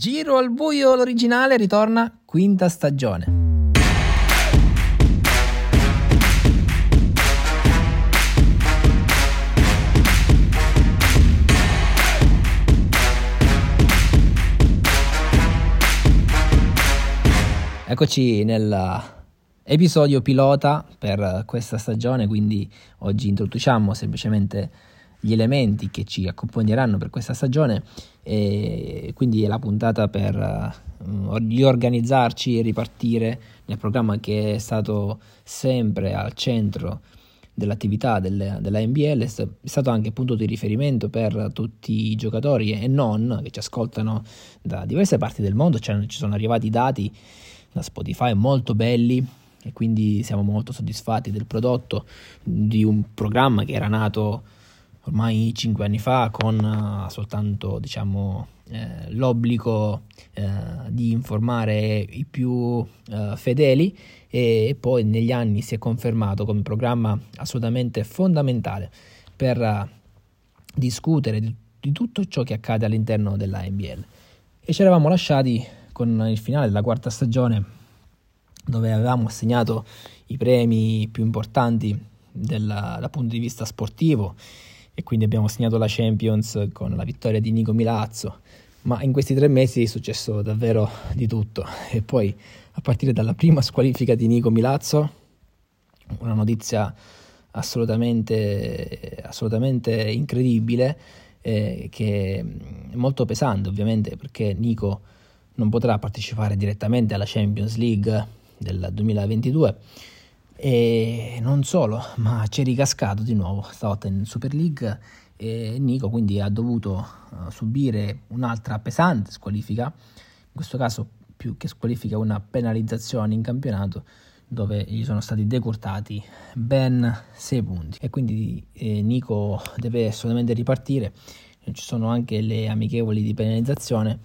Giro al buio l'originale ritorna quinta stagione. Eccoci nell'episodio pilota per questa stagione, quindi oggi introduciamo semplicemente gli elementi che ci accompagneranno per questa stagione e quindi è la puntata per uh, riorganizzarci e ripartire nel programma che è stato sempre al centro dell'attività delle, della NBL, è stato anche punto di riferimento per tutti i giocatori e non che ci ascoltano da diverse parti del mondo, cioè, ci sono arrivati dati da Spotify molto belli e quindi siamo molto soddisfatti del prodotto di un programma che era nato ormai cinque anni fa con uh, soltanto diciamo, eh, l'obbligo eh, di informare i più eh, fedeli e poi negli anni si è confermato come programma assolutamente fondamentale per uh, discutere di, di, tutto ciò che accade all'interno della NBL. E ci eravamo lasciati con il finale della quarta stagione dove avevamo assegnato i premi più importanti della, dal punto di vista sportivo e quindi abbiamo segnato la Champions con la vittoria di Nico Milazzo. Ma in questi tre mesi è successo davvero di tutto. E poi, a partire dalla prima squalifica di Nico Milazzo, una notizia assolutamente, assolutamente incredibile, eh, che è molto pesante ovviamente perché Nico non potrà partecipare direttamente alla Champions League del 2022 e non solo, ma c'è ricascato di nuovo stavolta in Super League. E Nico quindi ha dovuto uh, subire un'altra pesante squalifica, in questo caso più che squalifica una penalizzazione in campionato dove gli sono stati decurtati ben 6 punti. E quindi eh, Nico deve assolutamente ripartire, ci sono anche le amichevoli di penalizzazione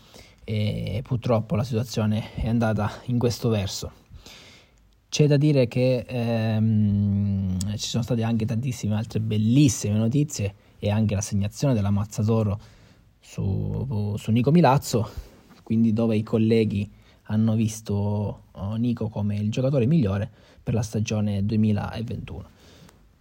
e purtroppo la situazione è andata in questo verso. C'è da dire che ehm, ci sono state anche tantissime altre bellissime notizie e anche l'assegnazione della Mazza d'Oro su, su Nico Milazzo, quindi dove i colleghi hanno visto oh, Nico come il giocatore migliore per la stagione 2021.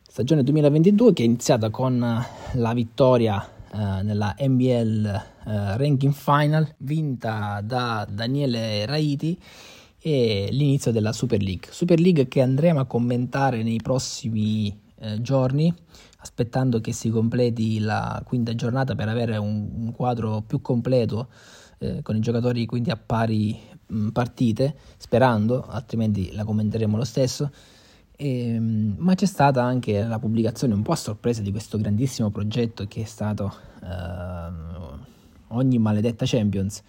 Stagione 2022 che è iniziata con la vittoria eh, nella NBL eh, Ranking Final vinta da Daniele Raiti e l'inizio della Super League. Super League che andremo a commentare nei prossimi eh, giorni, aspettando che si completi la quinta giornata per avere un, un quadro più completo eh, con i giocatori quindi a pari mh, partite, sperando, altrimenti la commenteremo lo stesso. E, ehm, ma c'è stata anche la pubblicazione un po' a sorpresa di questo grandissimo progetto che è stato eh, ogni maledetta Champions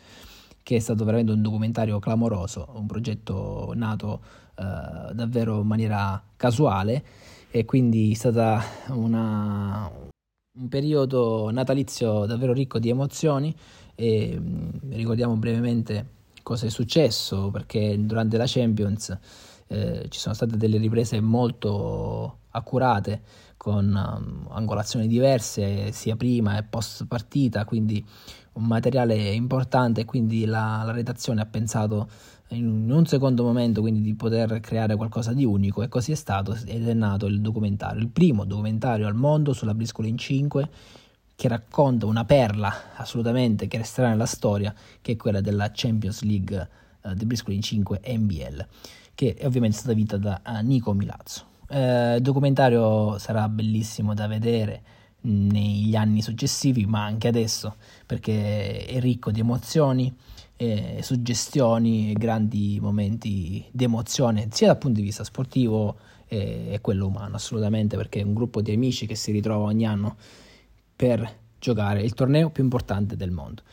che è stato veramente un documentario clamoroso, un progetto nato eh, davvero in maniera casuale e quindi è stato un periodo natalizio davvero ricco di emozioni e mm, ricordiamo brevemente cosa è successo perché durante la Champions eh, ci sono state delle riprese molto accurate con um, angolazioni diverse sia prima e post partita, quindi un materiale importante quindi la, la redazione ha pensato in un secondo momento quindi di poter creare qualcosa di unico e così è stato ed è nato il documentario, il primo documentario al mondo sulla briscola in 5 che racconta una perla assolutamente che resterà nella storia che è quella della Champions League uh, di briscola in 5 NBL che è ovviamente stata vinta da uh, Nico Milazzo. Uh, il documentario sarà bellissimo da vedere negli anni successivi, ma anche adesso, perché è ricco di emozioni, eh, suggestioni grandi momenti di emozione, sia dal punto di vista sportivo e, e quello umano, assolutamente, perché è un gruppo di amici che si ritrova ogni anno per giocare il torneo più importante del mondo.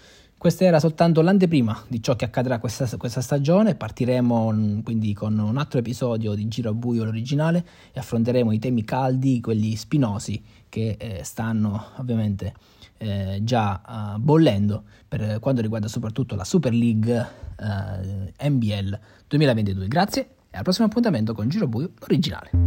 Questa era soltanto l'anteprima di ciò che accadrà questa, questa stagione, partiremo quindi con un altro episodio di Giro a Buio l'originale e affronteremo i temi caldi, quelli spinosi che eh, stanno ovviamente eh, già uh, bollendo per quanto riguarda soprattutto la Super League uh, NBL 2022. Grazie e al prossimo appuntamento con Giro a Buio l'originale.